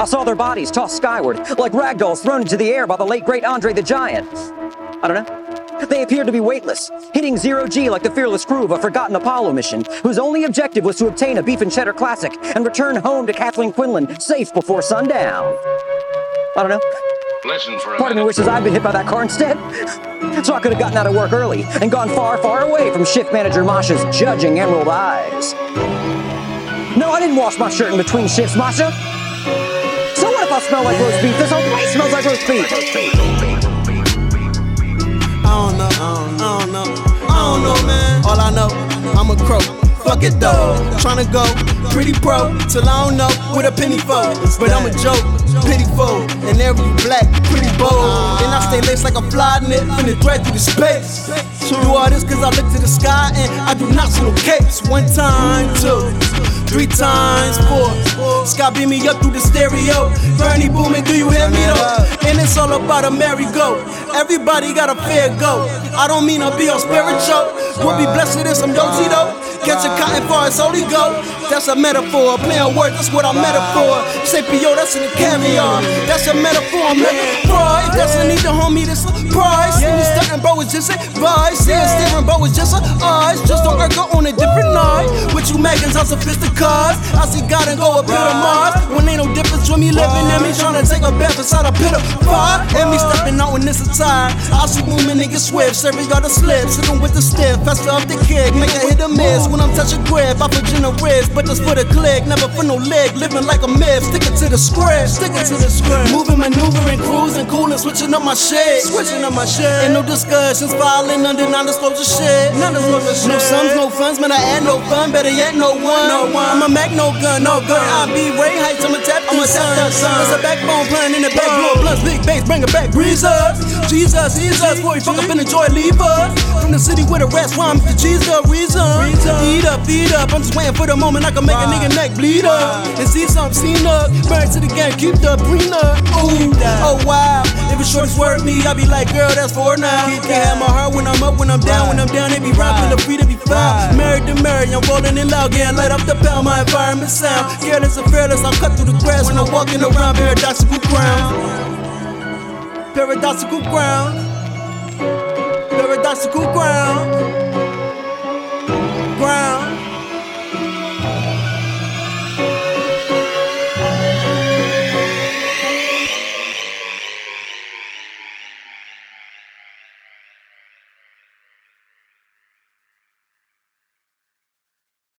I saw their bodies tossed skyward, like ragdolls thrown into the air by the late great Andre the Giant. I don't know. They appeared to be weightless, hitting zero G like the fearless crew of a forgotten Apollo mission, whose only objective was to obtain a beef and cheddar classic and return home to Kathleen Quinlan safe before sundown. I don't know. Listen for a Part of me wishes I'd been hit by that car instead. So I could have gotten out of work early and gone far, far away from shift manager Masha's judging emerald eyes. No, I didn't wash my shirt in between shifts, Masha. I smell like roast beef? This whole place smells like roast beef. I don't know, I don't know, I don't know, man. All I know, I'm a crow. Fuck it though, tryna go pretty pro till I don't know what a penny for. But I'm a joke, pitiful, and every black, pretty bold. And I stay laced like a fly net, finna thread through the space. Do all this cause I look to the sky and I do not see no capes. One time, two. Three times, four. Sky beam me up through the stereo. Bernie booming, do you hear me though? And it's all about a merry-go. Everybody got a fair go. I don't mean to be on spiritual. We'll be blessed this, I'm guilty though. Catch a cotton for its holy go. That's a metaphor. Playing word, that's what I'm metaphor. Say PO, that's in the caviar. That's a metaphor, I'm metaphor. If that's a need to homie, this a price. Just a vibe. See it staring, bro, it's just a eyes. Just don't work on a different night. With you Megans, I'm sophisticated. I see God and go up here to Mars. When ain't no difference between me living and me trying to take a bath inside a pit of fire. And me stepping out when this is time. I see women niggas swift, serving y'all the slip. Sitting with the stiff, faster up the kick. Make a hit or miss when I'm touching grip. I put in a wrist, but just for the click. Never for no leg, living like a myth. Sticking to the script, sticking to the script. Moving, maneuvering, cruising, cooling, switching up my shit. Switching up my shit. Ain't no discussions, filing under non-disclosure shit. Non-disclosure shit. No sums, no funds, man, I add no fun. Better yet, no one. No one. I'm a Mac, no gun, no gun. I be way heights, I'm a tap I'm a tap son. There's a backbone playing in the back, uh. blow blunts, big bass, bring it back, breeze up. Jesus, Jesus, boy, fuck up and enjoy, joy, leave us. From the city with the rest, why I'm the Jesus, reason. Eat up, eat up, I'm just waiting for the moment I can make a nigga neck bleed up. And see something seen up, burn to the game, keep the prenup. Ooh, oh wow. It's short, it's worth me, I be like, girl, that's for now. Can't have my heart when I'm up, when I'm down, when I'm down, they be feel free to be found. Married to married, I'm rolling in loud, getting light up the pound, my environment sound. Careless and fearless, I'll cut through the grass when I'm walking around paradoxical ground. Paradoxical ground. Paradoxical ground.